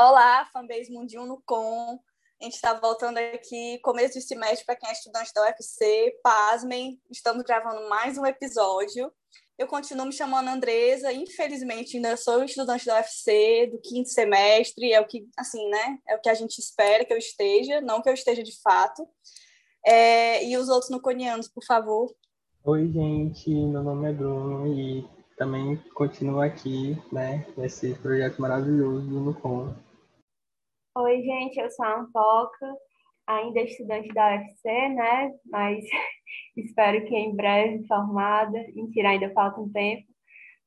Olá, fanbase Mundinho no Com. A gente está voltando aqui, começo de semestre para quem é estudante da UFC. Pasmem, estamos gravando mais um episódio. Eu continuo me chamando Andresa, infelizmente ainda sou estudante da UFC do quinto semestre, é o que, assim, né? É o que a gente espera que eu esteja, não que eu esteja de fato. É, e os outros nuconianos, por favor. Oi, gente, meu nome é Bruno e também continuo aqui, né, nesse projeto maravilhoso do Nucon. Oi, gente, eu sou a Ampoca, ainda estudante da UFC, né? Mas espero que em breve formada. Mentira, ainda falta um tempo.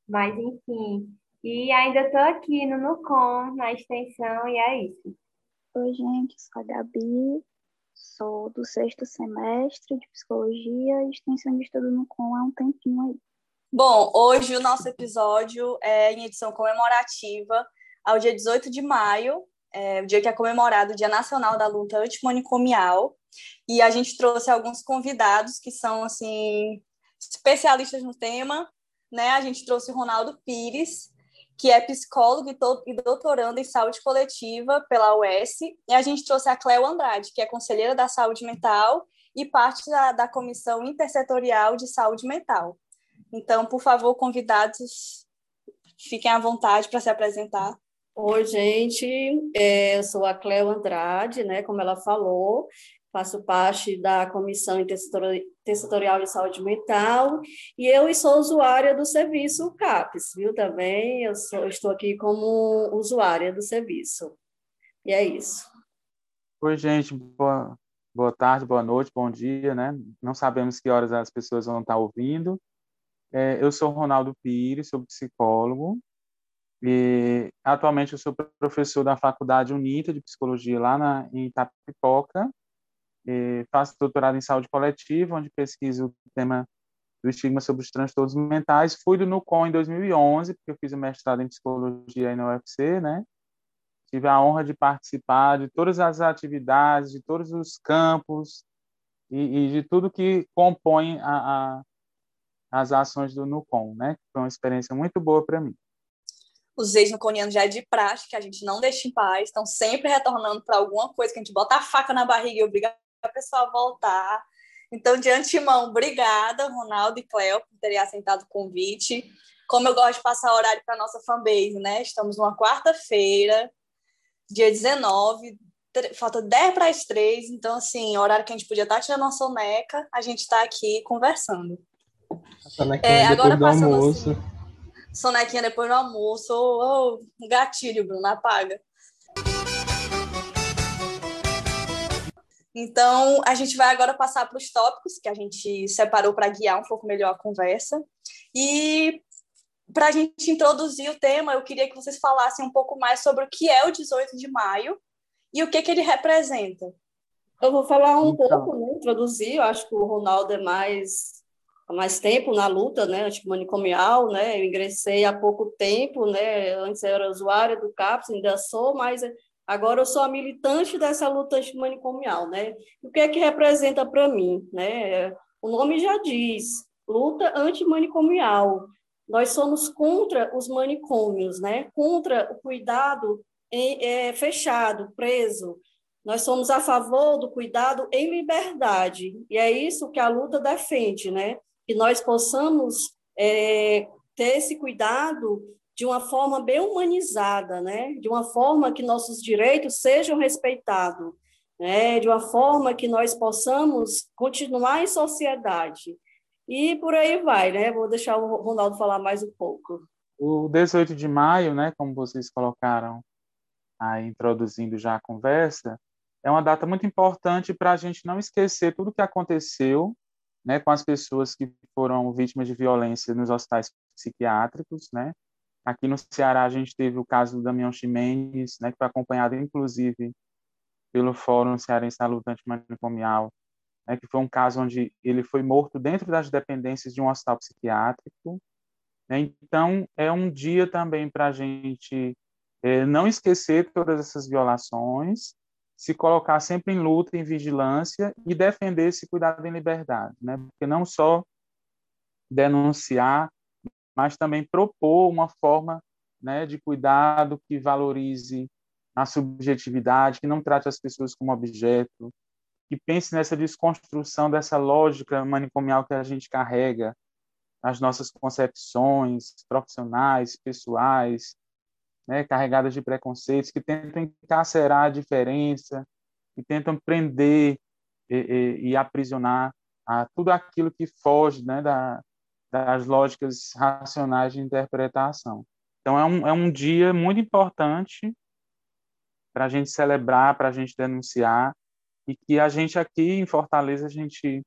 Mas, enfim. E ainda estou aqui no NUCOM, na extensão, e é isso. Oi, gente, sou a Gabi, sou do sexto semestre de Psicologia e extensão de estudo no COM há um tempinho aí. Bom, hoje o nosso episódio é em edição comemorativa ao dia 18 de maio, é, o dia que é comemorado o Dia Nacional da Luta Antimanicomial, e a gente trouxe alguns convidados que são, assim, especialistas no tema, né? A gente trouxe o Ronaldo Pires, que é psicólogo e doutorando em saúde coletiva pela UES, e a gente trouxe a Cleo Andrade, que é conselheira da saúde mental e parte da, da Comissão Intersetorial de Saúde Mental. Então, por favor, convidados, fiquem à vontade para se apresentar. Oi, gente, é, eu sou a Cleo Andrade, né, como ela falou, faço parte da Comissão Intersetorial de Saúde Mental e eu sou usuária do serviço CAPES, viu, também, eu sou, estou aqui como usuária do serviço, e é isso. Oi, gente, boa, boa tarde, boa noite, bom dia, né, não sabemos que horas as pessoas vão estar ouvindo, é, eu sou Ronaldo Pires, sou psicólogo, e atualmente eu sou professor da Faculdade UNITA de Psicologia lá na, em Itapipoca. E faço doutorado em saúde coletiva, onde pesquiso o tema do estigma sobre os transtornos mentais. Fui do NUCOM em 2011, porque eu fiz o mestrado em psicologia aí na UFC, né? Tive a honra de participar de todas as atividades, de todos os campos e, e de tudo que compõe a, a, as ações do NUCOM, né? Foi uma experiência muito boa para mim os ex-nuconianos já é de praxe, que a gente não deixa em paz, estão sempre retornando para alguma coisa, que a gente bota a faca na barriga e obriga a pessoa a voltar. Então, de antemão, obrigada, Ronaldo e Cleo, por terem aceitado o convite. Como eu gosto de passar horário para a nossa fanbase, né? Estamos numa quarta-feira, dia 19, falta 10 para as 3, então, assim, horário que a gente podia estar tirando uma soneca, a gente está aqui conversando. É, agora passando almoço. Assim, sonequinha depois do almoço. Oh, oh, gatilho, Bruno, apaga. Então, a gente vai agora passar para os tópicos que a gente separou para guiar um pouco melhor a conversa. E para a gente introduzir o tema, eu queria que vocês falassem um pouco mais sobre o que é o 18 de maio e o que, que ele representa. Eu vou falar um então. pouco, né, introduzir, eu acho que o Ronaldo é mais há mais tempo na luta né, antimanicomial, né? Eu ingressei há pouco tempo, né? Antes eu era usuária do CAPS, ainda sou, mas agora eu sou a militante dessa luta antimanicomial, né? O que é que representa para mim, né? O nome já diz, luta antimanicomial. Nós somos contra os manicômios, né? Contra o cuidado em, é, fechado, preso. Nós somos a favor do cuidado em liberdade, e é isso que a luta defende, né? Que nós possamos é, ter esse cuidado de uma forma bem humanizada, né? de uma forma que nossos direitos sejam respeitados, né? de uma forma que nós possamos continuar em sociedade. E por aí vai, né? Vou deixar o Ronaldo falar mais um pouco. O 18 de maio, né, como vocês colocaram aí, introduzindo já a conversa, é uma data muito importante para a gente não esquecer tudo o que aconteceu né, com as pessoas que foram vítimas de violência nos hospitais psiquiátricos, né? Aqui no Ceará a gente teve o caso do Damião Ximenes, né, que foi acompanhado inclusive pelo Fórum Cearense da Luta Antimanicomial, né, que foi um caso onde ele foi morto dentro das dependências de um hospital psiquiátrico. Né? Então, é um dia também para a gente é, não esquecer todas essas violações, se colocar sempre em luta, em vigilância e defender esse cuidado em liberdade, né? Porque não só denunciar, mas também propor uma forma né, de cuidado que valorize a subjetividade, que não trate as pessoas como objeto, que pense nessa desconstrução dessa lógica manicomial que a gente carrega nas nossas concepções profissionais, pessoais, né, carregadas de preconceitos, que tentam encarcerar a diferença, que tentam prender e, e, e aprisionar a tudo aquilo que foge né, da, das lógicas racionais de interpretação. Então, é um, é um dia muito importante para a gente celebrar, para a gente denunciar, e que a gente aqui em Fortaleza, a gente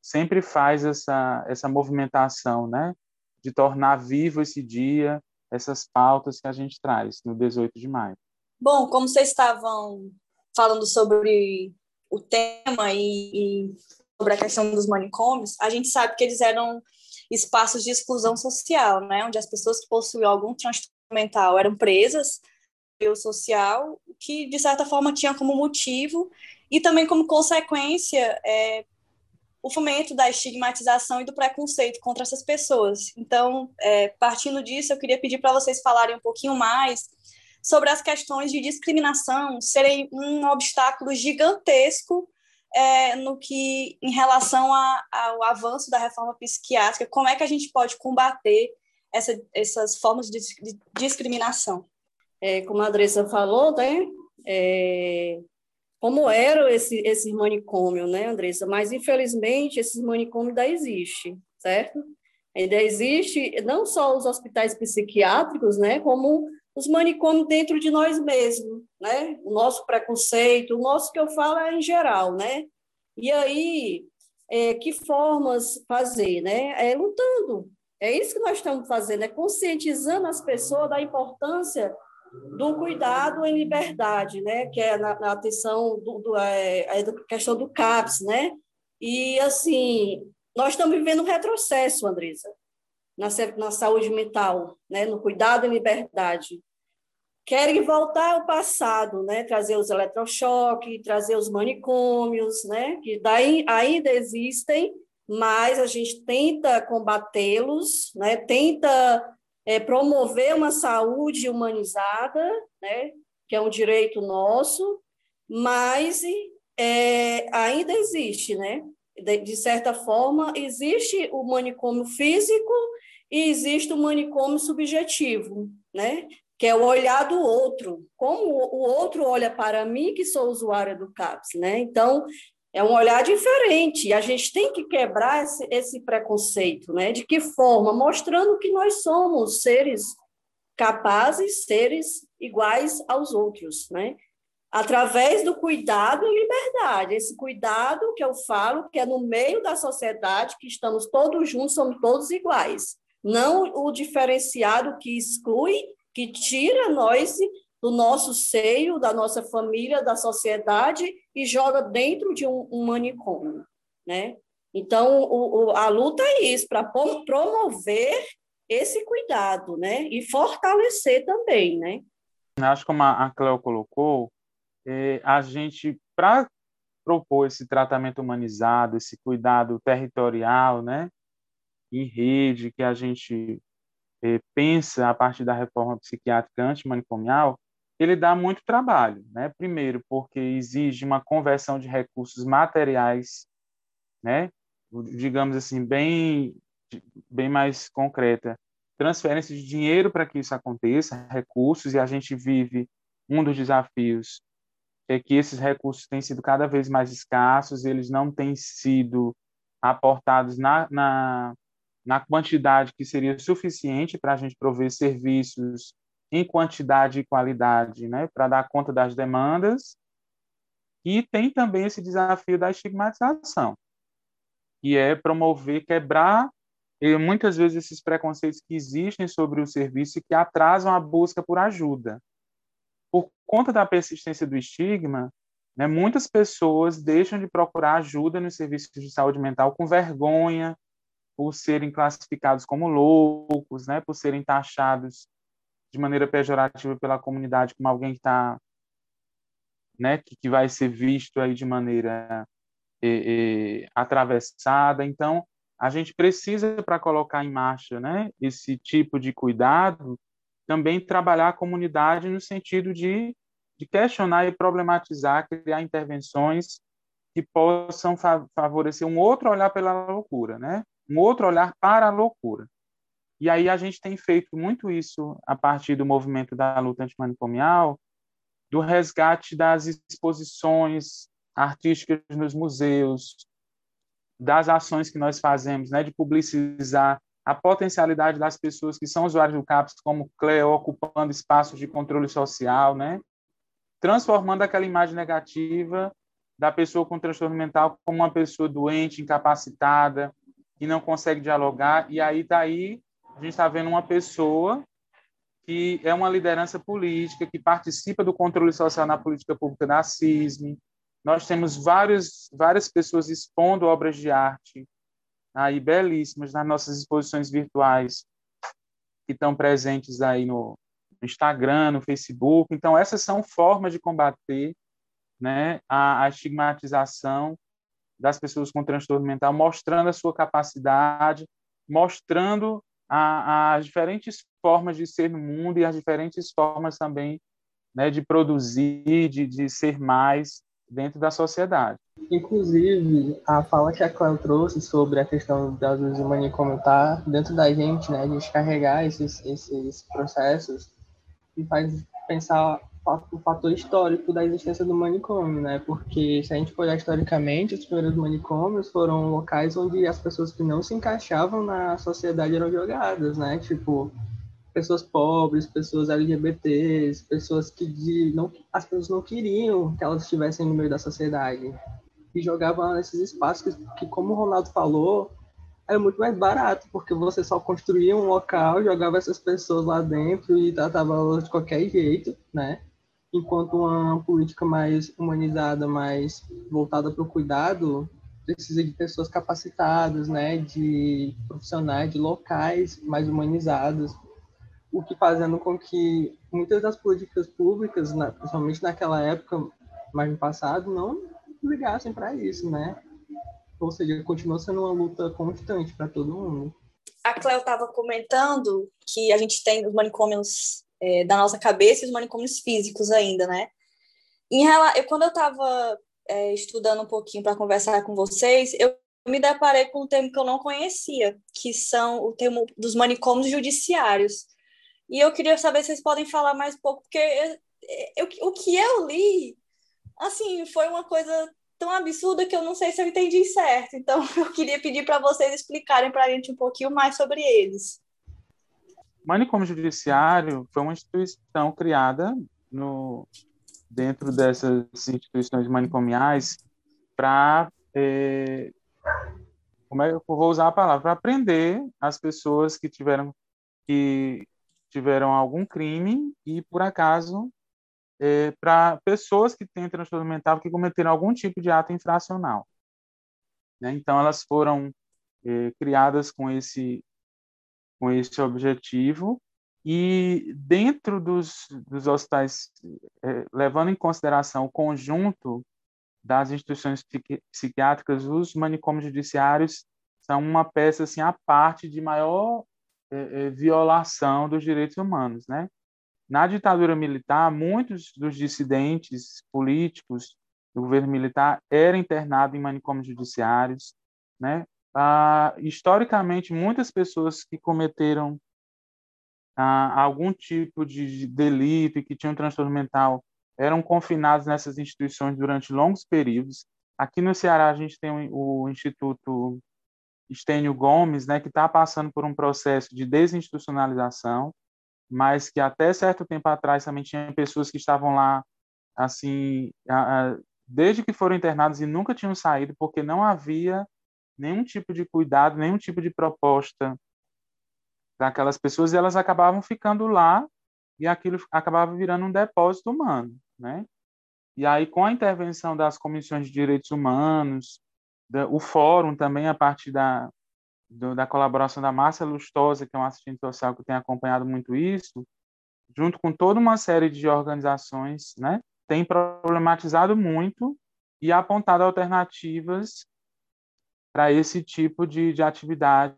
sempre faz essa, essa movimentação, né? De tornar vivo esse dia, essas pautas que a gente traz no 18 de maio. Bom, como vocês estavam falando sobre o tema e, e sobre a questão dos manicômios, a gente sabe que eles eram espaços de exclusão social, né, onde as pessoas que possuíam algum transtorno mental eram presas pelo social, que de certa forma tinha como motivo e também como consequência é, o fomento da estigmatização e do preconceito contra essas pessoas. Então, é, partindo disso, eu queria pedir para vocês falarem um pouquinho mais sobre as questões de discriminação serem um obstáculo gigantesco é, no que em relação a, ao avanço da reforma psiquiátrica, como é que a gente pode combater essa, essas formas de, de discriminação? É, como a Andressa falou, né, é, como eram esse, esses manicômios, né, Andressa? Mas, infelizmente, esses manicômios ainda existem, certo? Ainda existe não só os hospitais psiquiátricos, né, como os manicômios dentro de nós mesmos, né? O nosso preconceito, o nosso que eu falo é em geral, né? E aí, é, que formas fazer, né? É lutando. É isso que nós estamos fazendo, é conscientizando as pessoas da importância do cuidado em liberdade, né? Que é na, na atenção do, do é, a questão do CAPS, né? E assim, nós estamos vivendo um retrocesso, Andresa na, na saúde mental, né, no cuidado e liberdade. Querem voltar ao passado, né, trazer os eletrochoques, trazer os manicômios, né, que daí ainda existem, mas a gente tenta combatê-los, né, tenta é, promover uma saúde humanizada, né, que é um direito nosso, mas é, ainda existe, né? De, de, certa forma, existe o manicômio físico e existe o manicômio subjetivo, né? que é o olhar do outro, como o outro olha para mim, que sou usuária do CAPS. Né? Então, é um olhar diferente, e a gente tem que quebrar esse, esse preconceito. Né? De que forma? Mostrando que nós somos seres capazes, seres iguais aos outros, né? através do cuidado e liberdade. Esse cuidado que eu falo, que é no meio da sociedade, que estamos todos juntos, somos todos iguais não o diferenciado que exclui, que tira nós do nosso seio, da nossa família, da sociedade e joga dentro de um, um manicômio, né? Então, o, o, a luta é isso, para promover esse cuidado, né? E fortalecer também, né? Acho que como a Cleo colocou, é, a gente, para propor esse tratamento humanizado, esse cuidado territorial, né? em rede, que a gente é, pensa a partir da reforma psiquiátrica antimanicomial, ele dá muito trabalho, né? Primeiro, porque exige uma conversão de recursos materiais, né? Digamos assim, bem bem mais concreta, transferência de dinheiro para que isso aconteça, recursos, e a gente vive um dos desafios é que esses recursos têm sido cada vez mais escassos, eles não têm sido aportados na, na, na quantidade que seria suficiente para a gente prover serviços em quantidade e qualidade, né, para dar conta das demandas. E tem também esse desafio da estigmatização, que é promover, quebrar muitas vezes esses preconceitos que existem sobre o serviço e que atrasam a busca por ajuda. Por conta da persistência do estigma, né, muitas pessoas deixam de procurar ajuda nos serviços de saúde mental com vergonha, por serem classificados como loucos, né, por serem taxados de maneira pejorativa pela comunidade como alguém que está, né, que, que vai ser visto aí de maneira atravessada. Então, a gente precisa para colocar em marcha, né, esse tipo de cuidado, também trabalhar a comunidade no sentido de, de questionar e problematizar, criar intervenções que possam fa favorecer um outro olhar pela loucura, né? Um outro olhar para a loucura. E aí a gente tem feito muito isso a partir do movimento da luta antimanicomial, do resgate das exposições artísticas nos museus, das ações que nós fazemos, né, de publicizar a potencialidade das pessoas que são usuários do CAPS, como Cleo, ocupando espaços de controle social, né, transformando aquela imagem negativa da pessoa com transtorno mental como uma pessoa doente, incapacitada, que não consegue dialogar, e aí daí tá a gente está vendo uma pessoa que é uma liderança política, que participa do controle social na política pública da CISM. Nós temos vários, várias pessoas expondo obras de arte aí belíssimas nas nossas exposições virtuais que estão presentes aí no, Instagram, no Facebook. Então, essas são formas de combater né, a, a estigmatização das pessoas com transtorno mental, mostrando a sua capacidade, mostrando as diferentes formas de ser no mundo e as diferentes formas também né, de produzir, de, de ser mais dentro da sociedade. Inclusive, a fala que a Cléo trouxe sobre a questão das vezes o manicômio estar dentro da gente, né, a gente carregar esses, esses processos, e faz pensar o fator histórico da existência do manicômio, né? Porque se a gente olhar historicamente, os primeiros manicômios foram locais onde as pessoas que não se encaixavam na sociedade eram jogadas, né? Tipo, pessoas pobres, pessoas LGBTs, pessoas que de, não, as pessoas não queriam que elas estivessem no meio da sociedade. E jogavam nesses espaços que, que como o Ronaldo falou, era muito mais barato, porque você só construía um local, jogava essas pessoas lá dentro e tratava elas de qualquer jeito, né? Enquanto uma política mais humanizada, mais voltada para o cuidado, precisa de pessoas capacitadas, né, de profissionais, de locais mais humanizados, o que fazendo com que muitas das políticas públicas, principalmente naquela época, mais no passado, não ligassem para isso, né? Ou seja, continua sendo uma luta constante para todo mundo. A Cleo estava comentando que a gente tem os manicômios é, da nossa cabeça e os manicômios físicos ainda, né? Em eu, quando eu estava é, estudando um pouquinho para conversar com vocês, eu me deparei com um termo que eu não conhecia, que são o termo dos manicômios judiciários. E eu queria saber se vocês podem falar mais um pouco, porque eu, eu, o que eu li, assim, foi uma coisa tão absurda que eu não sei se eu entendi certo. Então, eu queria pedir para vocês explicarem para a gente um pouquinho mais sobre eles. O manicômio judiciário foi uma instituição criada no, dentro dessas instituições manicomiais para é, como é que eu vou usar a palavra para prender as pessoas que tiveram que tiveram algum crime e por acaso é, para pessoas que têm transtorno mental que cometeram algum tipo de ato infracional né? então elas foram é, criadas com esse com esse objetivo e dentro dos, dos hospitais, é, levando em consideração o conjunto das instituições psiquiátricas, os manicômios judiciários são uma peça assim à parte de maior é, é, violação dos direitos humanos, né? Na ditadura militar, muitos dos dissidentes políticos do governo militar eram internados em manicômios judiciários, né? Ah, historicamente, muitas pessoas que cometeram ah, algum tipo de delito e que tinham transtorno mental eram confinados nessas instituições durante longos períodos. Aqui no Ceará, a gente tem o, Instituto Estênio Gomes, né, que está passando por um processo de desinstitucionalização, mas que até certo tempo atrás também tinha pessoas que estavam lá, assim, desde que foram internados e nunca tinham saído, porque não havia nenhum tipo de cuidado, nenhum tipo de proposta daquelas pessoas e elas acabavam ficando lá e aquilo acabava virando um depósito humano, né? E aí, com a intervenção das comissões de direitos humanos, o fórum também, a partir da, do, da colaboração da Márcia Lustosa, que é uma assistente social que tem acompanhado muito isso, junto com toda uma série de organizações, né, tem problematizado muito e apontado alternativas para esse tipo de, de atividade,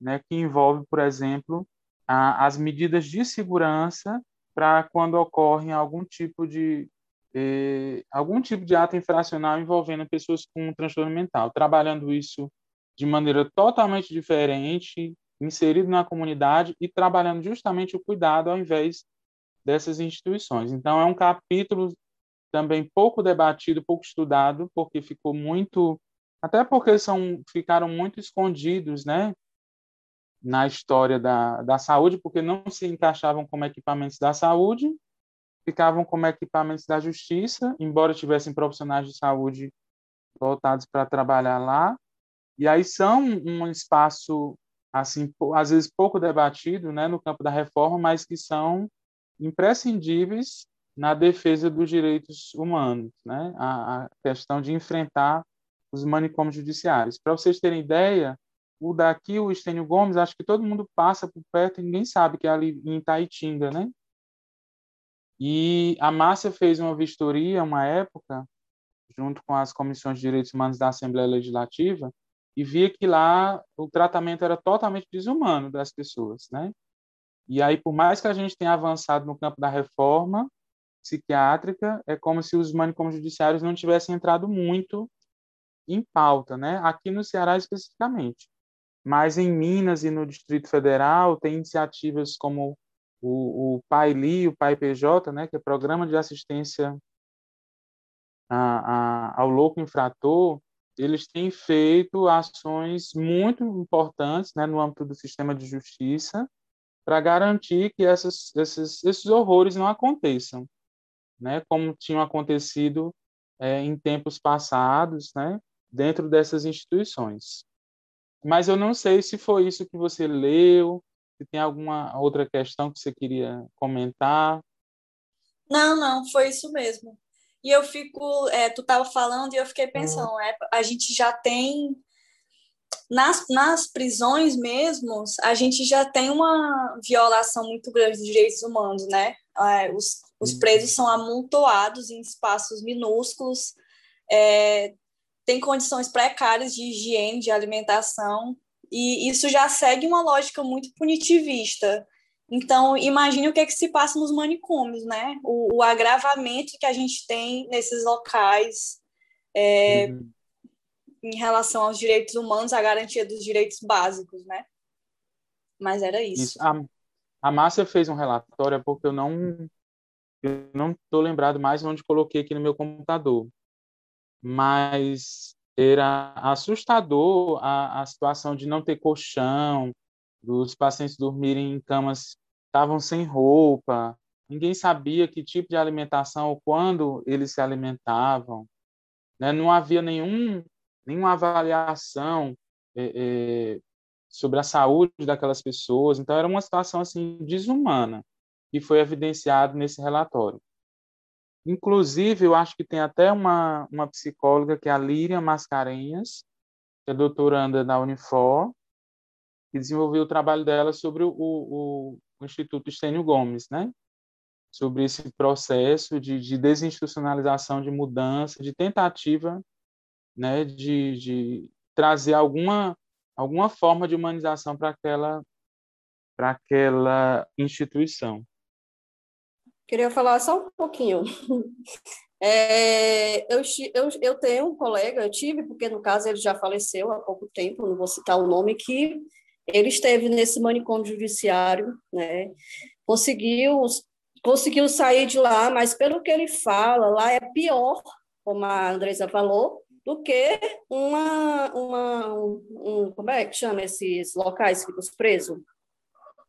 né, que envolve, por exemplo, a, as medidas de segurança para quando ocorre algum tipo de eh, algum tipo de ato infracional envolvendo pessoas com transtorno mental, trabalhando isso de maneira totalmente diferente, inserido na comunidade e trabalhando justamente o cuidado ao invés dessas instituições. Então, é um capítulo também pouco debatido, pouco estudado, porque ficou muito. Até porque são, ficaram muito escondidos né, na história da, da saúde, porque não se encaixavam como equipamentos da saúde, ficavam como equipamentos da justiça, embora tivessem profissionais de saúde voltados para trabalhar lá. E aí são um espaço assim, às vezes pouco debatido, né, no campo da reforma, mas que são imprescindíveis na defesa dos direitos humanos, né? A, a questão de enfrentar os manicômios judiciários. Para vocês terem ideia, o daqui, o Estênio Gomes, acho que todo mundo passa por perto e ninguém sabe que é ali em Itaitinga, né? E a Márcia fez uma vistoria, uma época, junto com as comissões de direitos humanos da Assembleia Legislativa, e via que lá o tratamento era totalmente desumano das pessoas, né? E aí, por mais que a gente tenha avançado no campo da reforma psiquiátrica, é como se os manicômios judiciários não tivessem entrado muito em pauta, né? Aqui no Ceará especificamente. Mas em Minas e no Distrito Federal tem iniciativas como o, o PAILI, o PAIPJ, né, que é Programa de Assistência a, a, ao Louco Infrator, eles têm feito ações muito importantes né, no âmbito do sistema de justiça para garantir que essas, esses, esses horrores não aconteçam, né, como tinham acontecido é, em tempos passados, né, dentro dessas instituições. Mas eu não sei se foi isso que você leu, se tem alguma outra questão que você queria comentar. Não, não, foi isso mesmo. E eu fico, é, tu estava falando e eu fiquei pensando, uhum. é, a gente já tem nas, nas prisões mesmo, a gente já tem uma violação muito grande dos direitos humanos, né? É, os, os uhum. presos são amontoados em espaços minúsculos, é, tem condições precárias de higiene, de alimentação, e isso já segue uma lógica muito punitivista. Então, imagine o que, é que se passa nos manicômios, né? O, o agravamento que a gente tem nesses locais é, uhum. em relação aos direitos humanos, a garantia dos direitos básicos, né? Mas era isso. isso. A, a Márcia fez um relatório, porque eu não eu não estou lembrado mais onde coloquei aqui no meu computador. Mas era assustador a, a situação de não ter colchão, dos pacientes dormirem em camas estavam sem roupa, ninguém sabia que tipo de alimentação ou quando eles se alimentavam, né? não havia nenhum, nenhuma avaliação é, é, sobre a saúde daquelas pessoas, então era uma situação assim desumana que foi evidenciado nesse relatório. Inclusive, eu acho que tem até uma, uma psicóloga, que é a Líria Mascarenhas, que é doutoranda na Unifor, que desenvolveu o trabalho dela sobre o, o, o Instituto Estênio Gomes, né? sobre esse processo de, de desinstitucionalização, de mudança, de tentativa né, de, de trazer alguma, alguma forma de humanização para aquela, para aquela instituição. Queria falar só um pouquinho. É, eu, eu, eu tenho um colega, eu tive, porque no caso ele já faleceu há pouco tempo, não vou citar o nome, que ele esteve nesse manicômio judiciário, né? Conseguiu, conseguiu sair de lá, mas pelo que ele fala, lá é pior, como a Andresa falou, do que uma, uma um, um, como é que chama esses locais que os presos?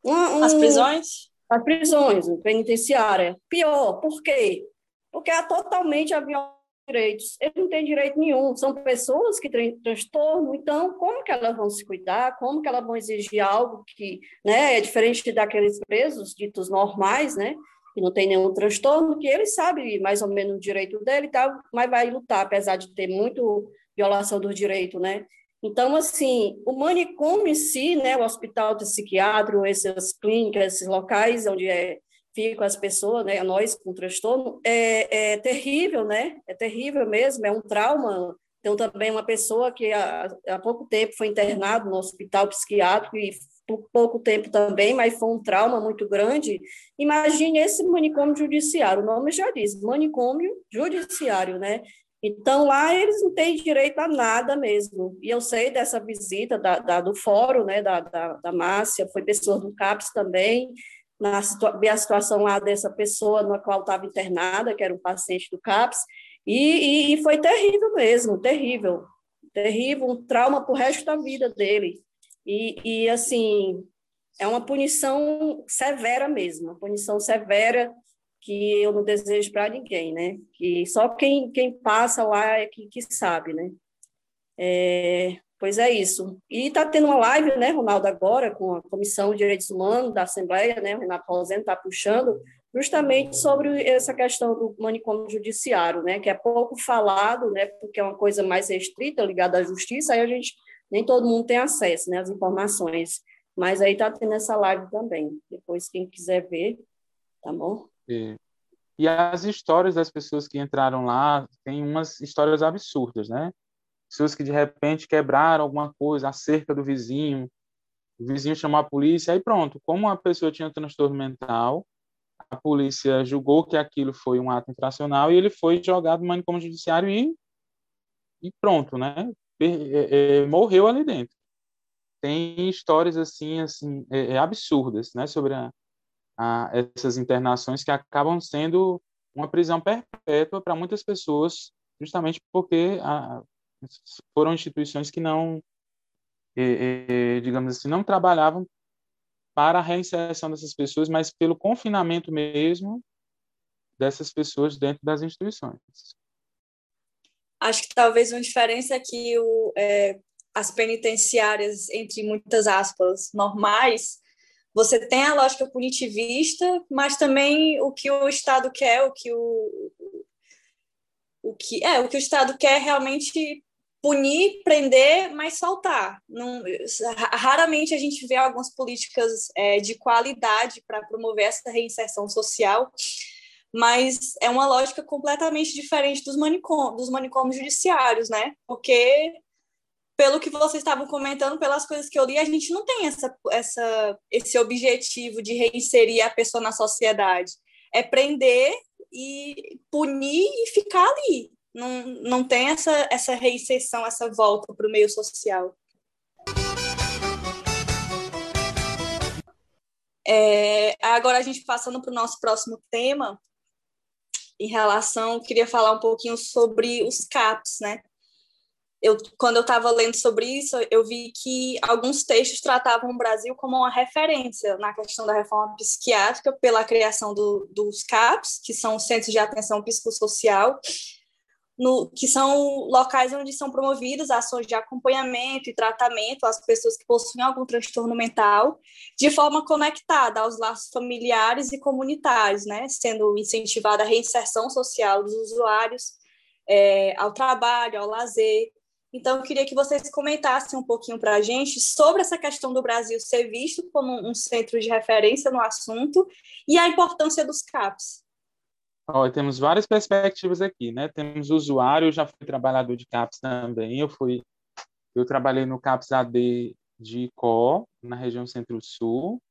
Um, As prisões? As prisões, penitenciária. Pior, por quê? Porque é totalmente a violência direitos. Ele não tem direito nenhum. São pessoas que têm transtorno, então como que elas vão se cuidar? Como que elas vão exigir algo que né, é diferente daqueles presos ditos normais, né? que não tem nenhum transtorno, que ele sabe mais ou menos o direito dele e tal, mas vai lutar, apesar de ter muito violação do direito, né? Então, assim, o manicômio em si, né, o hospital psiquiátrico, essas clínicas, esses locais onde é, ficam as pessoas, né, nós com transtorno, é, é terrível, né? É terrível mesmo, é um trauma. Então, também uma pessoa que há, há pouco tempo foi internado no hospital psiquiátrico e por pouco tempo também, mas foi um trauma muito grande. Imagine esse manicômio judiciário, o nome já diz, manicômio judiciário, né? Então, lá eles não têm direito a nada mesmo. E eu sei dessa visita da, da do fórum, né, da, da, da Márcia, foi pessoa do CAPS também, na vi a situação lá dessa pessoa na qual estava internada, que era um paciente do CAPS, e, e, e foi terrível mesmo, terrível, terrível, um trauma para o resto da vida dele. E, e, assim, é uma punição severa mesmo, uma punição severa que eu não desejo para ninguém, né? Que só quem, quem passa lá é que, que sabe, né? É, pois é isso. E está tendo uma live, né, Ronaldo, agora, com a Comissão de Direitos Humanos da Assembleia, né? O Renato Rosendo está puxando, justamente sobre essa questão do manicômio judiciário, né? Que é pouco falado, né? Porque é uma coisa mais restrita, ligada à justiça, aí a gente, nem todo mundo tem acesso, né, às informações. Mas aí está tendo essa live também. Depois, quem quiser ver, tá bom? E, e as histórias das pessoas que entraram lá, tem umas histórias absurdas, né? Pessoas que de repente quebraram alguma coisa, a cerca do vizinho, o vizinho chamou a polícia, aí pronto. Como a pessoa tinha transtorno mental, a polícia julgou que aquilo foi um ato infracional e ele foi jogado no manicômio judiciário e, e pronto, né? É, é, morreu ali dentro. Tem histórias assim, assim, é, é absurdas, né? Sobre a, a essas internações que acabam sendo uma prisão perpétua para muitas pessoas, justamente porque a, foram instituições que não, digamos assim, não trabalhavam para a reinserção dessas pessoas, mas pelo confinamento mesmo dessas pessoas dentro das instituições. Acho que talvez uma diferença é que o, é, as penitenciárias, entre muitas aspas, normais, você tem a lógica punitivista, mas também o que o Estado quer, o que o, o que é o que o Estado quer realmente punir, prender, mas soltar. Não, raramente a gente vê algumas políticas é, de qualidade para promover essa reinserção social, mas é uma lógica completamente diferente dos, manicom dos manicômios judiciários, né? Porque pelo que vocês estavam comentando, pelas coisas que eu li, a gente não tem essa, essa, esse objetivo de reinserir a pessoa na sociedade. É prender e punir e ficar ali. Não, não tem essa, essa reinserção, essa volta para o meio social. É, agora a gente passando para o nosso próximo tema, em relação, queria falar um pouquinho sobre os CAPs, né? Eu, quando eu estava lendo sobre isso, eu vi que alguns textos tratavam o Brasil como uma referência na questão da reforma psiquiátrica pela criação do, dos CAPs, que são Centros de Atenção Psicossocial, no, que são locais onde são promovidas ações de acompanhamento e tratamento às pessoas que possuem algum transtorno mental, de forma conectada aos laços familiares e comunitários, né, sendo incentivada a reinserção social dos usuários é, ao trabalho, ao lazer, então, eu queria que vocês comentassem um pouquinho para a gente sobre essa questão do Brasil ser visto como um centro de referência no assunto e a importância dos CAPs. Oh, temos várias perspectivas aqui, né? Temos usuário, eu já fui trabalhador de CAPS também, eu fui, eu trabalhei no CAPS AD de Icó, na região Centro-Sul,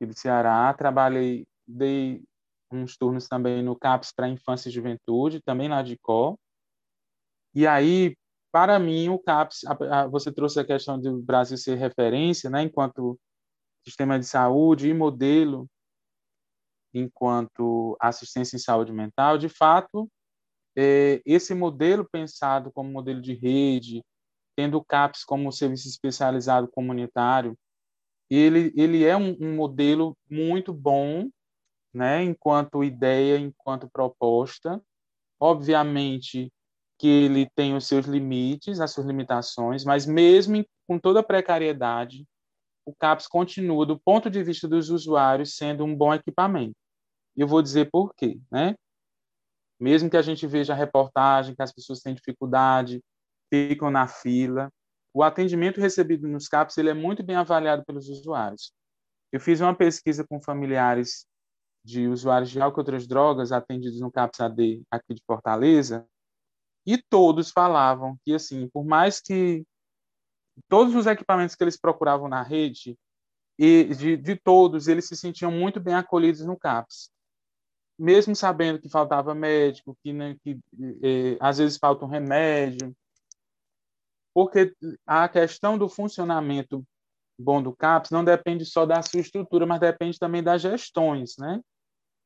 do Ceará, trabalhei, dei uns turnos também no CAPS para Infância e Juventude, também lá de Icó, e aí, para mim, o CAPS, você trouxe a questão do Brasil ser referência, né, enquanto sistema de saúde e modelo enquanto assistência em saúde mental, de fato, é, esse modelo pensado como modelo de rede, tendo o CAPS como serviço especializado comunitário, ele, ele é um, um modelo muito bom, né, enquanto ideia, enquanto proposta. Obviamente, que ele tem os seus limites, as suas limitações, mas mesmo com toda a precariedade, o CAPS continua, do ponto de vista dos usuários, sendo um bom equipamento. E eu vou dizer por quê, né? Mesmo que a gente veja a reportagem que as pessoas têm dificuldade, ficam na fila, o atendimento recebido nos CAPs ele é muito bem avaliado pelos usuários. Eu fiz uma pesquisa com familiares de usuários de álcool e outras drogas atendidos no CAPS AD aqui de Fortaleza, e todos falavam que, assim, por mais que todos os equipamentos que eles procuravam na rede, e de, de todos, eles se sentiam muito bem acolhidos no CAPS. Mesmo sabendo que faltava médico, que, né, que eh, às vezes falta um remédio, porque a questão do funcionamento bom do CAPS não depende só da sua estrutura, mas depende também das gestões, né?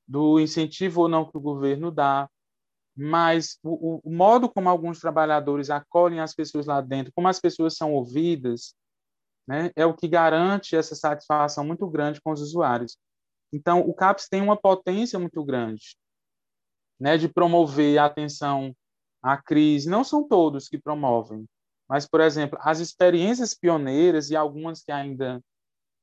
do incentivo ou não que o governo dá, mas o, o, modo como alguns trabalhadores acolhem as pessoas lá dentro, como as pessoas são ouvidas, né, é o que garante essa satisfação muito grande com os usuários. Então, o CAPS tem uma potência muito grande né, de promover a atenção à crise. Não são todos que promovem, mas, por exemplo, as experiências pioneiras e algumas que ainda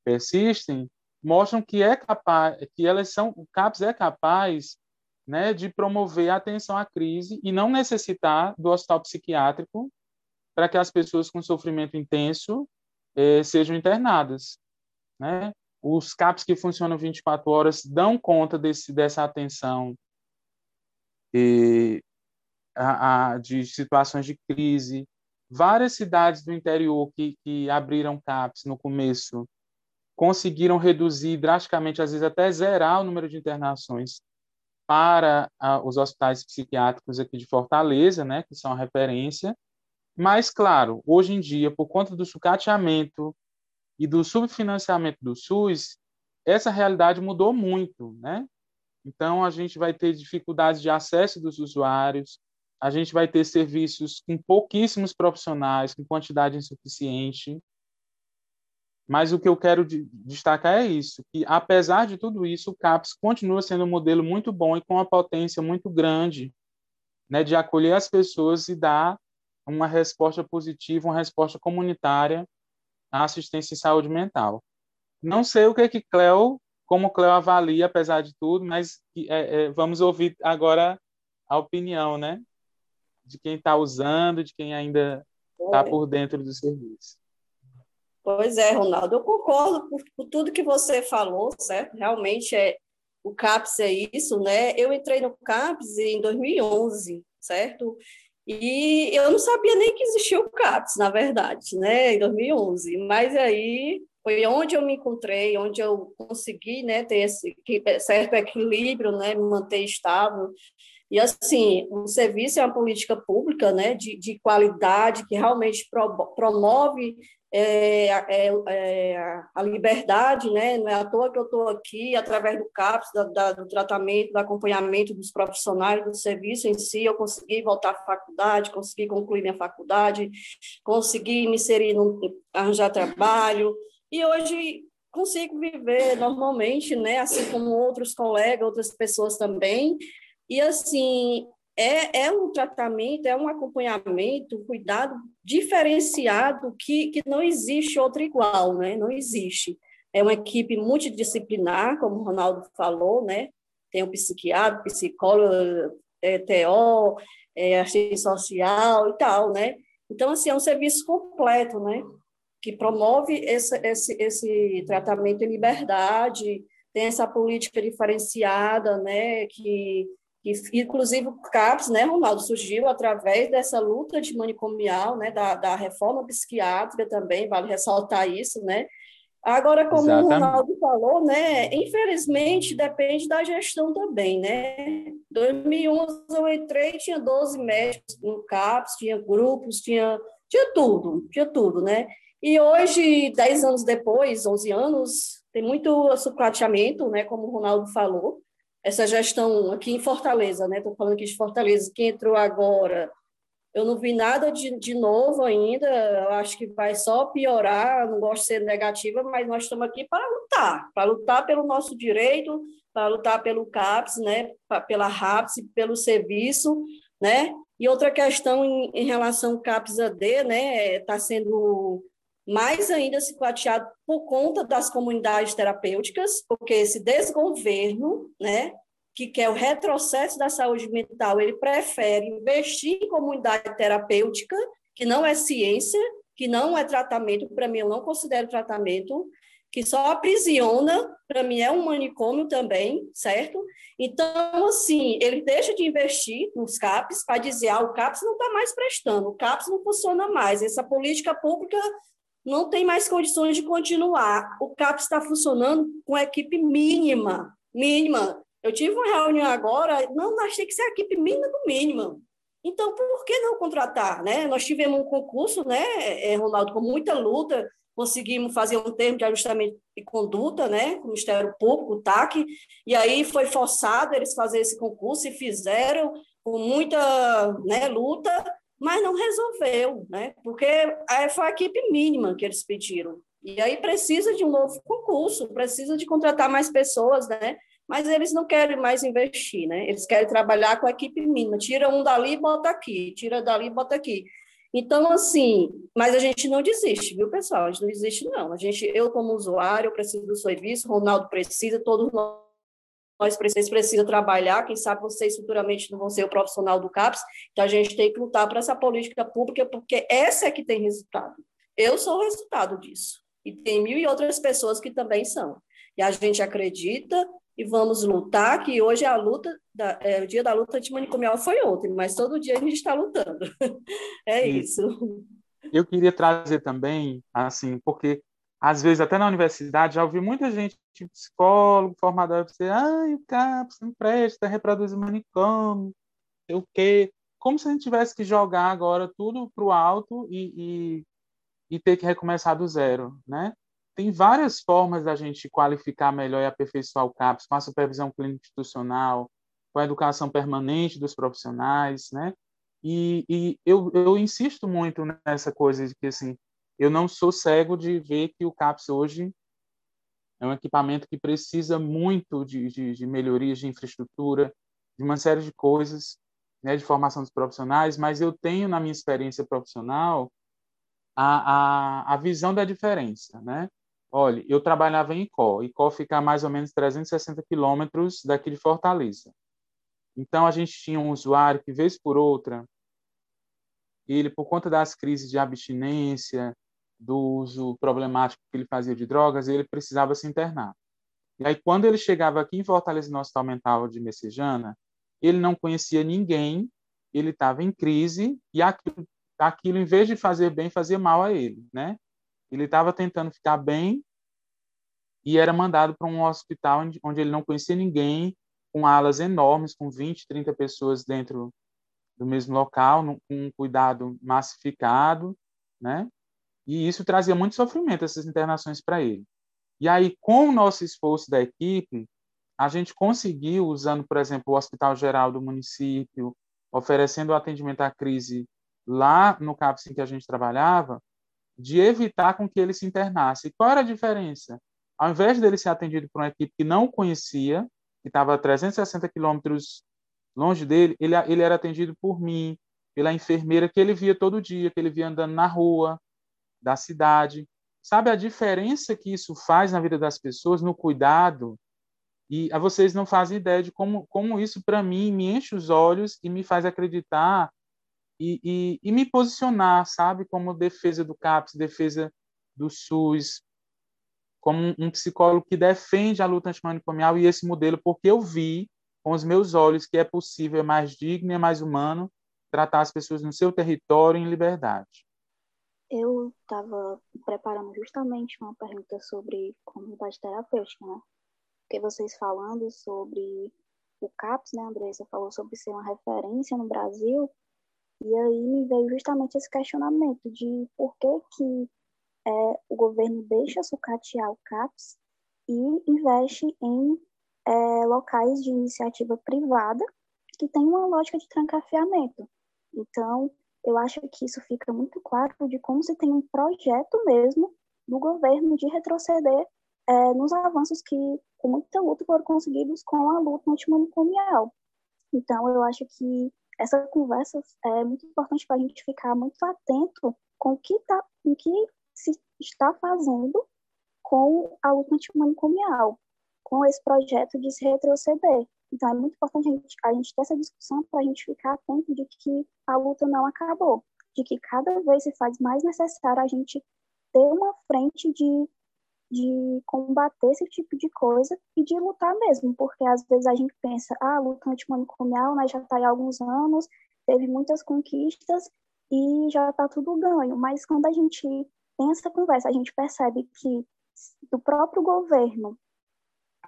persistem mostram que é capaz, que elas são, o CAPS é capaz né, de promover a atenção à crise e não necessitar do hospital psiquiátrico para que as pessoas com sofrimento intenso eh, sejam internadas. Né? Os CAPs que funcionam 24 horas dão conta desse, dessa atenção a, a, de situações de crise. Várias cidades do interior que, que abriram CAPs no começo conseguiram reduzir drasticamente, às vezes até zerar o número de internações para os hospitais psiquiátricos aqui de Fortaleza, né, que são a referência. Mas, claro, hoje em dia, por conta do sucateamento e do subfinanciamento do SUS, essa realidade mudou muito, né? Então, a gente vai ter dificuldades de acesso dos usuários, a gente vai ter serviços com pouquíssimos profissionais, com quantidade insuficiente, mas o que eu quero destacar é isso, que apesar de tudo isso, o CAPS continua sendo um modelo muito bom e com uma potência muito grande né, de acolher as pessoas e dar uma resposta positiva, uma resposta comunitária à assistência em saúde mental. Não sei o que é que Cleo, como Cleo avalia, apesar de tudo, mas é, é, vamos ouvir agora a opinião, né, de quem está usando, de quem ainda está por dentro do serviço. Pois é, Ronaldo, eu concordo por, tudo que você falou, certo? Realmente é o CAPS é isso, né? Eu entrei no CAPS em 2011, certo? E eu não sabia nem que existia o CAPS, na verdade, né? Em 2011. Mas aí foi onde eu me encontrei, onde eu consegui, né, ter esse certo equilíbrio, né, me manter estável. E assim, o serviço é uma política pública, né, de, de qualidade que realmente promove é, é, é, a liberdade, né? não é à toa que eu estou aqui, através do CAPS, da, da, do tratamento, do acompanhamento dos profissionais do serviço em si, eu consegui voltar à faculdade, consegui concluir minha faculdade, consegui me inserir, no, arranjar trabalho, e hoje consigo viver normalmente, né? assim como outros colegas, outras pessoas também, e assim, é, é um tratamento, é um acompanhamento, um cuidado diferenciado que, que não existe outro igual, né? Não existe. É uma equipe multidisciplinar, como o Ronaldo falou, né? Tem um psiquiatra, psicólogo, é, TO, é, assistente social e tal, né? Então, assim, é um serviço completo, né? Que promove esse, esse, esse tratamento em liberdade, tem essa política diferenciada, né? Que inclusive o CAPS, né, Ronaldo, surgiu através dessa luta de manicomial, né, da, da reforma psiquiátrica também, vale ressaltar isso, né. Agora, como Exatamente. o Ronaldo falou, né, infelizmente depende da gestão também, né. 2011 eu entrei, tinha 12 médicos no CAPS, tinha grupos, tinha, tinha tudo, tinha tudo, né. E hoje, 10 anos depois, 11 anos, tem muito sucateamento, né, como o Ronaldo falou, essa gestão aqui em Fortaleza, né? Estou falando aqui de Fortaleza, que entrou agora. Eu não vi nada de, de novo ainda, eu acho que vai só piorar, não gosto de ser negativa, mas nós estamos aqui para lutar, para lutar pelo nosso direito, para lutar pelo CAPS, né? pela RAPS, pelo serviço, né? E outra questão em, em relação ao CAPS-AD, né? Está sendo mais ainda cicateado por conta das comunidades terapêuticas, porque esse desgoverno, né, que quer o retrocesso da saúde mental, ele prefere investir em comunidade terapêutica, que não é ciência, que não é tratamento, para mim eu não considero tratamento, que só aprisiona, para mim é um manicômio também, certo? Então, assim, ele deixa de investir nos CAPs para dizer, ah, o CAPs não está mais prestando, o CAPs não funciona mais, essa política pública não tem mais condições de continuar. O CAPs está funcionando com equipe mínima, mínima. Eu tive uma reunião agora, não, achei que ser a equipe mínima do mínimo. Então, por que não contratar? Né? Nós tivemos um concurso, né, é, Ronaldo, com muita luta, conseguimos fazer um termo de ajustamento de conduta, né, com o Ministério Público, o TAC, e aí foi forçado eles fazer esse concurso e fizeram com muita né, luta, mas não resolveu, né, porque foi a equipe mínima que eles pediram. E aí precisa de um novo concurso, precisa de contratar mais pessoas, né, mas eles não querem mais investir, né, eles querem trabalhar com a equipe mínima, tira um dali e bota aqui, tira dali e bota aqui. Então, assim, mas a gente não desiste, viu, pessoal? A gente não desiste, não. A gente, eu, como usuário, eu preciso do serviço, Ronaldo precisa, todos nós precisamos precisa trabalhar, quem sabe vocês futuramente não vão ser o profissional do CAPS, então a gente tem que lutar para essa política pública, porque essa é que tem resultado. Eu sou o resultado disso. E tem mil e outras pessoas que também são. E a gente acredita e vamos lutar, que hoje é a luta, da, é, o dia da luta antimanicomial foi ontem, mas todo dia a gente está lutando. é isso. Eu queria trazer também, assim, porque às vezes até na universidade já ouvi muita gente, psicólogo, formador, dizer, ai, o CAPS não presta, reproduz o manicômio, o quê? Como se a gente tivesse que jogar agora tudo para o alto e, e, e ter que recomeçar do zero, né? tem várias formas da gente qualificar melhor e aperfeiçoar o CAPS, com a supervisão clínica institucional, com a educação permanente dos profissionais, né? E, e eu, eu insisto muito nessa coisa de que, assim, eu não sou cego de ver que o CAPS hoje é um equipamento que precisa muito de, de, de melhorias de infraestrutura, de uma série de coisas, né, de formação dos profissionais, mas eu tenho, na minha experiência profissional, a, a, a visão da diferença, né? Olha, eu trabalhava em Icó. Icó fica a mais ou menos 360 quilômetros daqui de Fortaleza. Então, a gente tinha um usuário que, vez por outra, ele, por conta das crises de abstinência, do uso problemático que ele fazia de drogas, ele precisava se internar. E aí, quando ele chegava aqui em Fortaleza, no Hospital Mental de Messejana, ele não conhecia ninguém, ele estava em crise, e aquilo, aquilo, em vez de fazer bem, fazia mal a ele, né? Ele estava tentando ficar bem e era mandado para um hospital onde ele não conhecia ninguém, com alas enormes, com 20, 30 pessoas dentro do mesmo local, com um cuidado massificado, né? E isso trazia muito sofrimento, essas internações para ele. E aí, com o nosso esforço da equipe, a gente conseguiu, usando, por exemplo, o Hospital Geral do município, oferecendo atendimento à crise lá no CAPS em que a gente trabalhava, de evitar com que ele se internasse. qual era a diferença? Ao invés dele ser atendido por uma equipe que não o conhecia, que estava a 360 quilômetros longe dele, ele, ele era atendido por mim, pela enfermeira que ele via todo dia, que ele via andando na rua da cidade. Sabe a diferença que isso faz na vida das pessoas, no cuidado? E a vocês não fazem ideia de como, como isso, para mim, me enche os olhos e me faz acreditar e, e, e me posicionar, sabe, como defesa do CAPS, defesa do SUS, como um psicólogo que defende a luta antimanicomial e esse modelo, porque eu vi com os meus olhos que é possível, é mais digno é mais humano tratar as pessoas no seu território em liberdade. Eu estava preparando justamente uma pergunta sobre comunidade terapêutica, né? Porque vocês falando sobre o CAPS, né, Andressa, falou sobre ser uma referência no Brasil, e aí me veio justamente esse questionamento de por que, que é, o governo deixa sucatear o CAPS e investe em é, locais de iniciativa privada que tem uma lógica de trancafiamento. Então, eu acho que isso fica muito claro de como se tem um projeto mesmo do governo de retroceder é, nos avanços que, com muita luta, foram conseguidos com a luta antimanicomial. Então, eu acho que essa conversa é muito importante para a gente ficar muito atento com o que, tá, com que se está fazendo com a luta antimanicomial, com esse projeto de se retroceder. Então, é muito importante a gente, a gente ter essa discussão para a gente ficar atento de que a luta não acabou, de que cada vez se faz mais necessário a gente ter uma frente de, de combater esse tipo de coisa e de lutar mesmo, porque às vezes a gente pensa, ah, a luta antimanicomial mas já está há alguns anos, teve muitas conquistas e já está tudo ganho, mas quando a gente tem essa conversa, a gente percebe que do próprio governo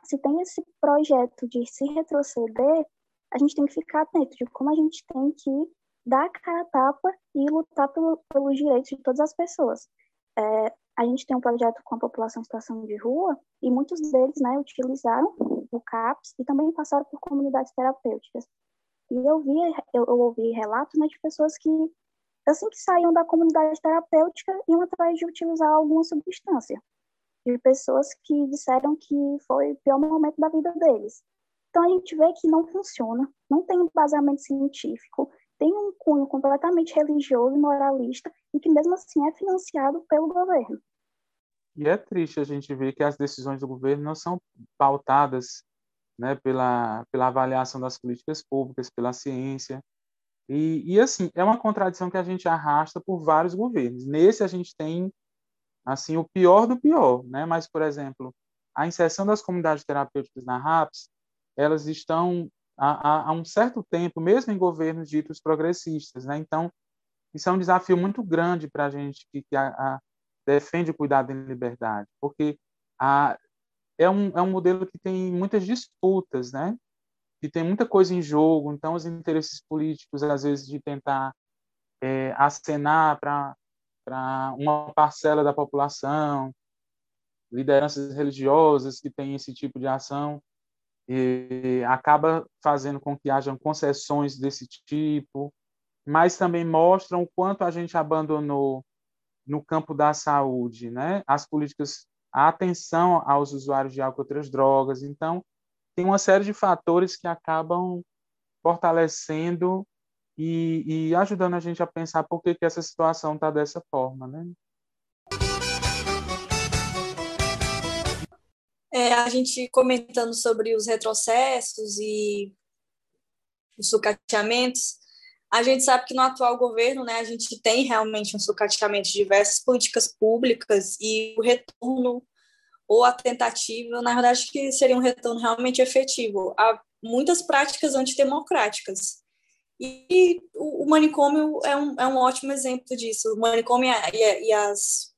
se tem esse projeto de se retroceder, a gente tem que ficar atento de como a gente tem que dar a cara a tapa e lutar pelo, pelos direitos de todas as pessoas. É, a gente tem um projeto com a população em situação de rua e muitos deles né, utilizaram o CAPS e também passaram por comunidades terapêuticas. E eu vi, eu, eu ouvi relatos né, de pessoas que, assim que saíam da comunidade terapêutica, iam atrás de utilizar alguma substância de pessoas que disseram que foi o pior momento da vida deles. Então a gente vê que não funciona, não tem embasamento científico, tem um cunho completamente religioso e moralista e que mesmo assim é financiado pelo governo. E é triste a gente ver que as decisões do governo não são pautadas né, pela, pela avaliação das políticas públicas, pela ciência. E, e, assim, é uma contradição que a gente arrasta por vários governos. Nesse, a gente tem assim o pior do pior, né? Mas por exemplo, a inserção das comunidades terapêuticas na RAPS, elas estão há, um certo tempo, mesmo em governos ditos progressistas, né? Então isso é um desafio muito grande para a gente que, que a, a, defende o cuidado em liberdade, porque a, é, um, é um modelo que tem muitas disputas, né? Que tem muita coisa em jogo, então os interesses políticos, às vezes, de tentar é, acenar para para uma parcela da população, lideranças religiosas que têm esse tipo de ação, e acaba fazendo com que hajam concessões desse tipo, mas também mostram o quanto a gente abandonou no campo da saúde, né? As políticas, a atenção aos usuários de álcool e outras drogas. Então, tem uma série de fatores que acabam fortalecendo e, e ajudando a gente a pensar por que, que essa situação está dessa forma, né? É, a gente comentando sobre os retrocessos e os sucateamentos, a gente sabe que no atual governo, né, a gente tem realmente um sucateamento de diversas políticas públicas e o retorno ou a tentativa, na verdade, que seria um retorno realmente efetivo a muitas práticas antidemocráticas. E o, manicômio é um, é um ótimo exemplo disso. O manicômio e, e as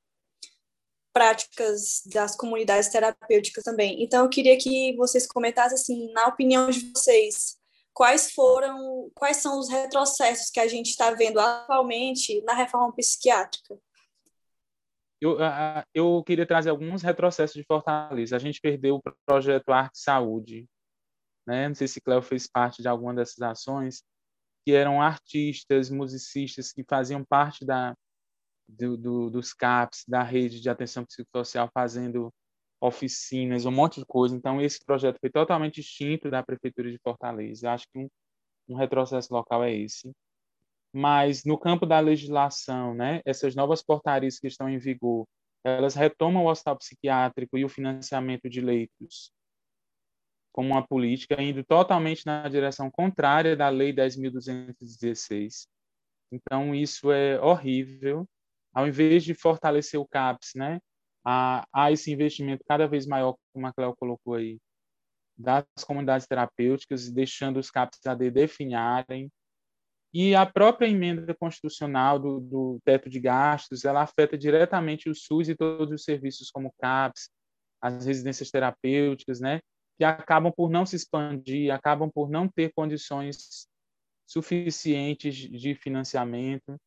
práticas das comunidades terapêuticas também. Então, eu queria que vocês comentassem, assim, na opinião de vocês, quais foram, quais são os retrocessos que a gente está vendo atualmente na reforma psiquiátrica? Eu, eu queria trazer alguns retrocessos de Fortaleza. A gente perdeu o projeto Arte Saúde, né? Não sei se Cléo fez parte de alguma dessas ações, que eram artistas, musicistas que faziam parte da, do, do, dos CAPs, da rede de atenção psicossocial, fazendo oficinas, um monte de coisa. Então, esse projeto foi totalmente extinto da Prefeitura de Fortaleza. Acho que um, um retrocesso local é esse. Mas, no campo da legislação, né, essas novas portarias que estão em vigor, elas retomam o hospital psiquiátrico e o financiamento de leitos como uma política indo totalmente na direção contrária da Lei 10.216. Então, isso é horrível. Ao invés de fortalecer o CAPS, né, há, há esse investimento cada vez maior, como a Cléo colocou aí, das comunidades terapêuticas, deixando os CAPS AD definharem. E a própria emenda constitucional do, do teto de gastos, ela afeta diretamente o SUS e todos os serviços como CAPS, as residências terapêuticas, né? Que acabam por não se expandir, acabam por não ter condições suficientes de financiamento,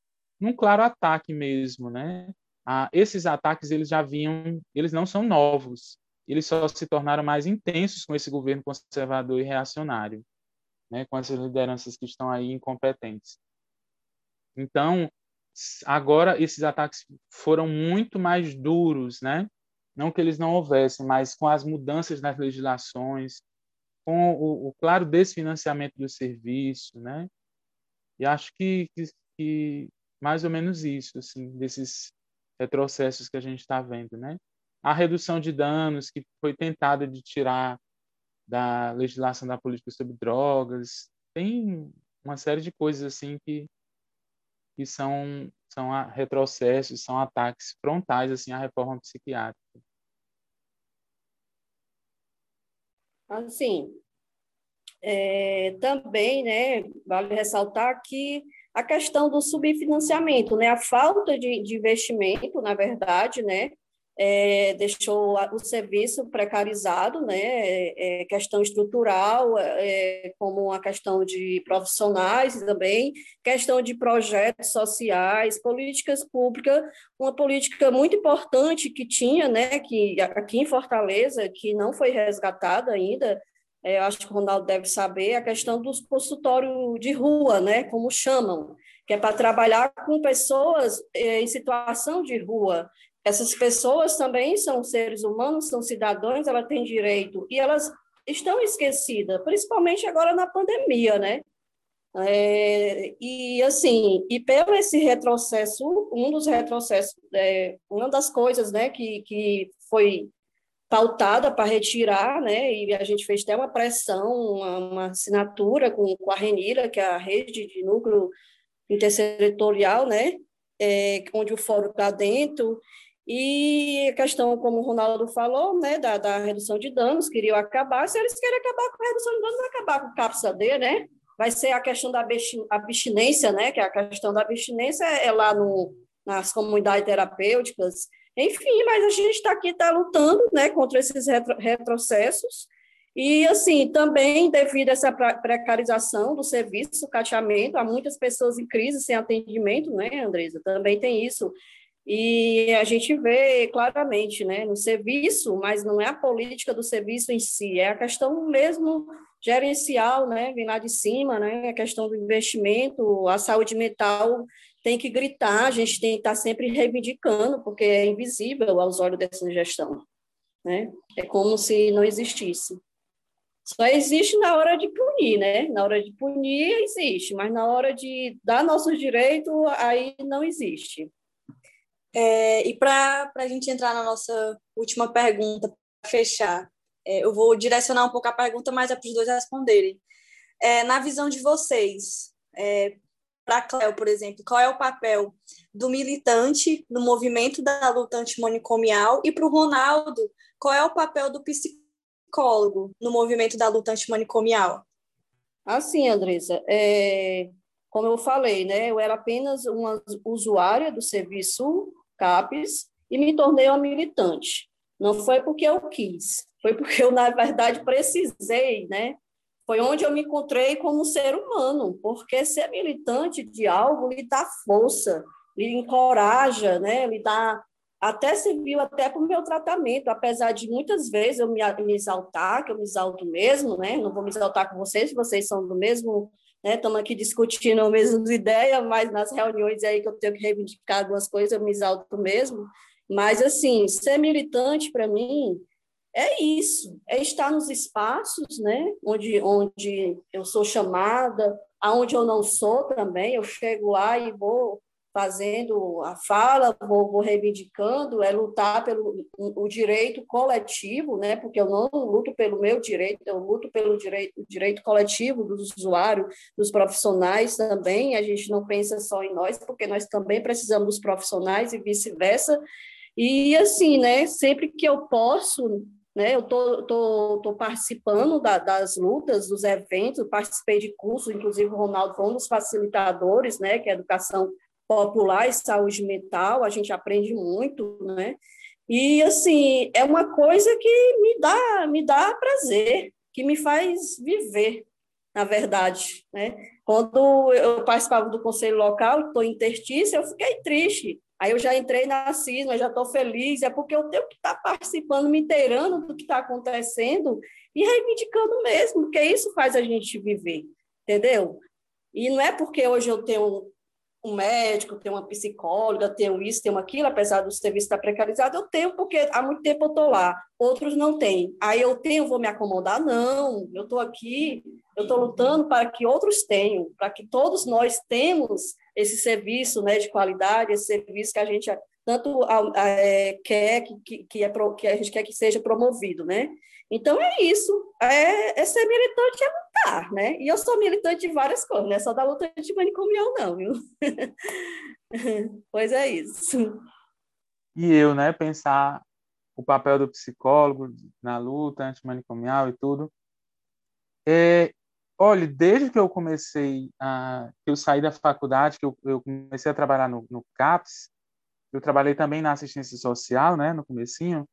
num claro ataque mesmo, né? Ah, esses ataques eles já vinham, eles não são novos, eles só se tornaram mais intensos com esse governo conservador e reacionário, né? Com essas lideranças que estão aí incompetentes. Então, agora esses ataques foram muito mais duros, né? Não que eles não houvessem, mas com as mudanças nas legislações, com o, o claro desfinanciamento do serviço, né? E acho que, que, que mais ou menos isso, assim, desses retrocessos que a gente está vendo, né? A redução de danos que foi tentada de tirar da legislação da política sobre drogas, tem uma série de coisas assim que que são são retrocessos, são ataques frontais assim à reforma psiquiátrica. Assim, é, também, né, vale ressaltar que a questão do subfinanciamento, né, a falta de, de investimento, na verdade, né, é, deixou o serviço precarizado, né, é, é, questão estrutural, é, como a questão de profissionais também, questão de projetos sociais, políticas públicas, uma política muito importante que tinha, né, que aqui em Fortaleza, que não foi resgatada ainda, é, acho que o Ronaldo deve saber, a questão dos consultórios de rua, né, como chamam, que é para trabalhar com pessoas é, em situação de rua, essas pessoas também são seres humanos, são cidadãos, elas têm direito e elas estão esquecidas, principalmente agora na pandemia, né? É, e assim, e pelo esse retrocesso, um dos retrocessos, é, uma das coisas, né, que, que foi pautada para retirar, né, e a gente fez até uma pressão, uma, uma assinatura com, com a Renira, que é a rede de núcleo intersetorial, né, é, onde o fórum está dentro, e a questão, como o Ronaldo falou, né, da, da redução de danos, queriam acabar. Se eles querem acabar com a redução de danos, vai acabar com o CAPSA D, né? Vai ser a questão da abstinência, né? Que é a questão da abstinência é lá no, nas comunidades terapêuticas. Enfim, mas a gente está aqui, está lutando, né, contra esses retro, retrocessos. E, assim, também devido a essa precarização do serviço, cateamento, há muitas pessoas em crise sem atendimento, né, Andresa? Também tem isso. E a gente vê claramente né, no serviço, mas não é a política do serviço em si, é a questão mesmo gerencial, né, vem lá de cima, né, a questão do investimento, a saúde mental tem que gritar, a gente tem que estar sempre reivindicando, porque é invisível aos olhos dessa gestão. Né? É como se não existisse. Só existe na hora de punir, né? Na hora de punir existe, mas na hora de dar nossos direitos, aí não existe. É, e para a gente entrar na nossa última pergunta, para fechar, é, eu vou direcionar um pouco a pergunta, mas é para os dois responderem. É, na visão de vocês, é, para a Cléo, por exemplo, qual é o papel do militante no movimento da luta antimanicomial? E para o Ronaldo, qual é o papel do psicólogo no movimento da luta antimanicomial? Assim, Andressa, é, como eu falei, né, eu era apenas uma usuária do serviço CAPES e me tornei uma militante. Não foi porque eu quis, foi porque eu, na verdade, precisei, né? Foi onde eu me encontrei como ser humano, porque ser militante de algo lhe dá força, lhe encoraja, né? Lhe dá até serviu até para o meu tratamento, apesar de muitas vezes eu me, me exaltar, que eu me exalto mesmo, né? Não vou me exaltar com vocês, vocês são do mesmo né? Estamos aqui discutindo as mesmas ideias, mas nas reuniões aí que eu tenho que reivindicar algumas coisas, eu me exalto mesmo. Mas, assim, ser militante, para mim, é isso, é estar nos espaços, né? Onde, onde eu sou chamada, aonde eu não sou também, eu chego lá e vou fazendo a fala, vou, vou, reivindicando, é lutar pelo o direito coletivo, né? porque eu não luto pelo meu direito, eu luto pelo direito, direito coletivo dos usuários, dos profissionais também, a gente não pensa só em nós, porque nós também precisamos dos profissionais e vice-versa, e assim, né, sempre que eu posso, né, eu tô, tô, tô participando da, das lutas, dos eventos, participei de cursos, inclusive o Ronaldo foi um dos facilitadores, né, que é educação popular e saúde mental, a gente aprende muito, né? E assim, é uma coisa que me dá, me dá prazer, que me faz viver, na verdade, né? Quando eu participava do conselho local, estou interstício, eu fiquei triste. Aí eu já entrei na CISMA, já estou feliz, é porque eu tenho que estar tá participando, me inteirando do que está acontecendo e reivindicando mesmo, porque isso faz a gente viver, entendeu? E não é porque hoje eu tenho um médico, tenho uma psicóloga, tenho isso, tenho aquilo, apesar do serviço estar precarizado, eu tenho porque há muito tempo eu estou lá, outros não têm. Aí eu tenho, vou me acomodar? Não, eu estou aqui, eu estou lutando para que outros tenham, para que todos nós temos esse serviço né, de qualidade, esse serviço que a gente tanto é, quer que, que, é, que a gente quer que seja promovido, né? Então é isso. É, é ser militante é lutar, né? E eu sou militante de várias coisas, não é só da luta antimanicomial, não, viu? pois é isso. E eu, né, pensar o papel do psicólogo na luta antimanicomial e tudo. É, olha, desde que eu comecei a, que eu saí da faculdade, que eu, eu comecei a trabalhar no, no CAPS, eu trabalhei também na assistência social, né, no comecinho,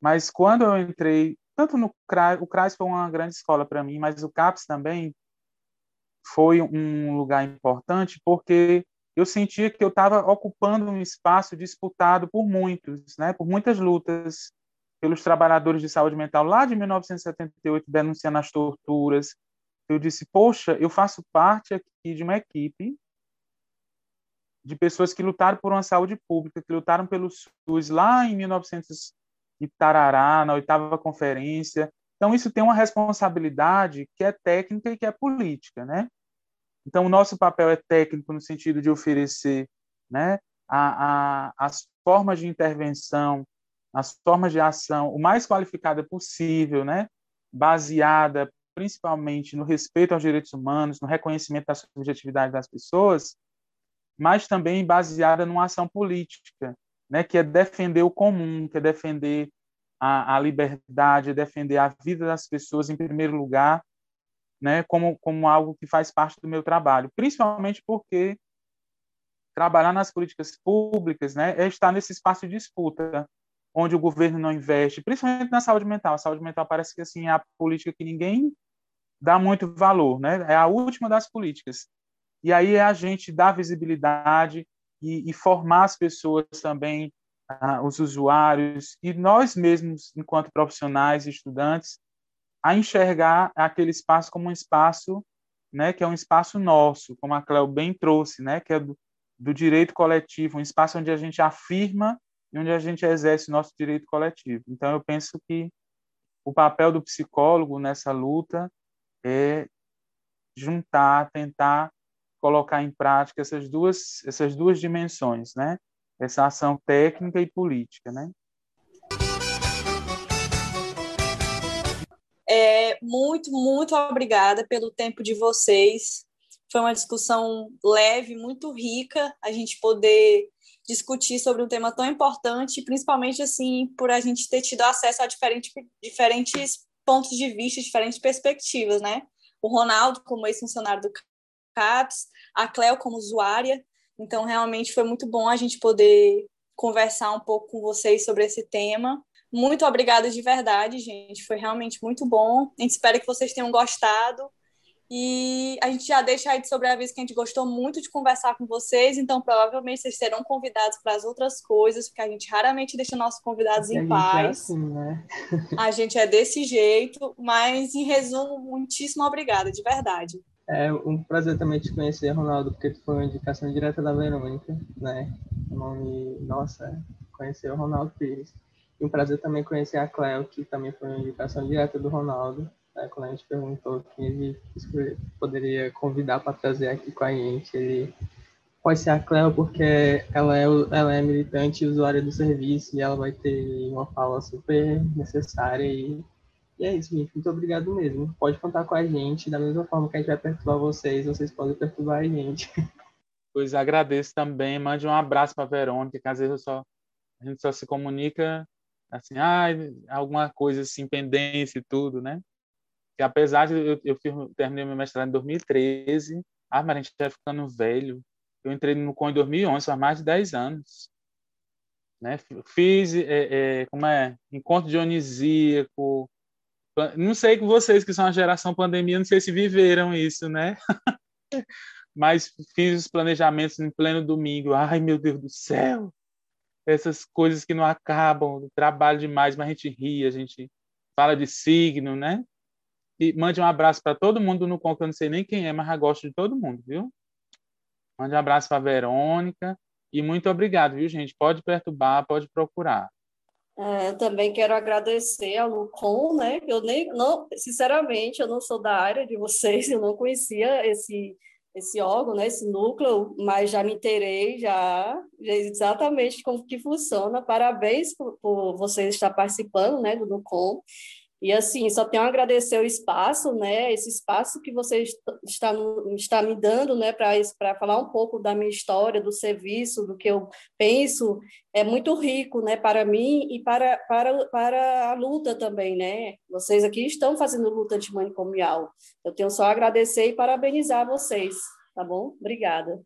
mas quando eu entrei, tanto no CRAS, o CRAS foi uma grande escola para mim, mas o CAPS também foi um lugar importante porque eu sentia que eu estava ocupando um espaço disputado por muitos, né, por muitas lutas pelos trabalhadores de saúde mental lá de 1978 denunciando as torturas. Eu disse, poxa, eu faço parte aqui de uma equipe de pessoas que lutaram por uma saúde pública, que lutaram pelo SUS lá em 1900 e tarará, na oitava conferência. Então, isso tem uma responsabilidade que é técnica e que é política, né? Então, o nosso papel é técnico no sentido de oferecer né, a, a, as formas de intervenção, as formas de ação o mais qualificada possível, né, baseada principalmente no respeito aos direitos humanos, no reconhecimento da subjetividade das pessoas, mas também baseada numa ação política, né, que é defender o comum, que é defender a, a liberdade, é defender a vida das pessoas em primeiro lugar né, como, como algo que faz parte do meu trabalho, principalmente porque trabalhar nas políticas públicas né, é estar nesse espaço de disputa, onde o governo não investe, principalmente na saúde mental. A saúde mental parece que assim, é a política que ninguém dá muito valor, né? é a última das políticas. E aí é a gente dar visibilidade e, e formar as pessoas também, uh, os usuários, e nós mesmos, enquanto profissionais e estudantes, a enxergar aquele espaço como um espaço, né, que é um espaço nosso, como a Cleo bem trouxe, né, que é do, do direito coletivo, um espaço onde a gente afirma e onde a gente exerce o nosso direito coletivo. Então, eu penso que o papel do psicólogo nessa luta é juntar, tentar colocar em prática essas duas essas duas dimensões, né? Essa ação técnica e política, né? É, muito, muito obrigada pelo tempo de vocês. Foi uma discussão leve, muito rica, a gente poder discutir sobre um tema tão importante, principalmente assim por a gente ter tido acesso a diferentes, diferentes pontos de vista, diferentes perspectivas, né? O Ronaldo como ex-funcionário do CAPS, a Cleo como usuária. Então, realmente foi muito bom a gente poder conversar um pouco com vocês sobre esse tema. Muito obrigada de verdade, gente. Foi realmente muito bom. A gente espera que vocês tenham gostado. E a gente já deixa aí de sobreaviso que a gente gostou muito de conversar com vocês, então provavelmente vocês serão convidados para as outras coisas, porque a gente raramente deixa nossos convidados em é paz. É assim, né? a gente é desse jeito, mas em resumo, muitíssimo obrigada, de verdade. É um prazer também te conhecer, Ronaldo, porque tu foi uma indicação direta da Verônica, né? O nome, nossa, conhecer o Ronaldo Pires. E um prazer também conhecer a Cleo, que também foi uma indicação direta do Ronaldo. Né? Quando a gente perguntou quem ele poderia convidar para trazer aqui com a gente, ele pode ser a Cleo, porque ela é, ela é militante e usuária do serviço e ela vai ter uma fala super necessária. E, e é isso, gente. Muito obrigado mesmo. Pode contar com a gente. Da mesma forma que a gente vai perturbar vocês, vocês podem perturbar a gente. Pois agradeço também. Mande um abraço para a Verônica, que às vezes só, a gente só se comunica assim, ah, alguma coisa assim, pendência e tudo, né? Que apesar de eu, eu terminei meu mestrado em 2013, ah, mas a gente já ficando velho. Eu entrei no CON em 2011, faz mais de 10 anos. Né? Fiz, é, é, como é, encontro dionisíaco. Não sei com vocês que são a geração pandemia, não sei se viveram isso, né? mas fiz os planejamentos em pleno domingo. Ai, meu Deus do céu! essas coisas que não acabam, trabalho demais, mas a gente ri, a gente fala de signo, né? E mande um abraço para todo mundo no conto, eu não sei nem quem é, mas eu gosto de todo mundo, viu? Mande um abraço para Verônica e muito obrigado, viu, gente? Pode perturbar, pode procurar. É, também quero agradecer ao Lucon, né? Eu nem, não, sinceramente, eu não sou da área de vocês, eu não conhecia esse esse órgão, né, esse núcleo, mas já me inteirei já, já exatamente como que funciona. Parabéns por, por você estar participando, né, do NUCOM. E assim, só tenho a agradecer o espaço, né? Esse espaço que você está, está me dando, né, para falar um pouco da minha história, do serviço, do que eu penso, é muito rico, né, para mim e para, para, para a luta também, né? Vocês aqui estão fazendo luta antimanicomial. Eu tenho só a agradecer e parabenizar vocês, tá bom? Obrigada.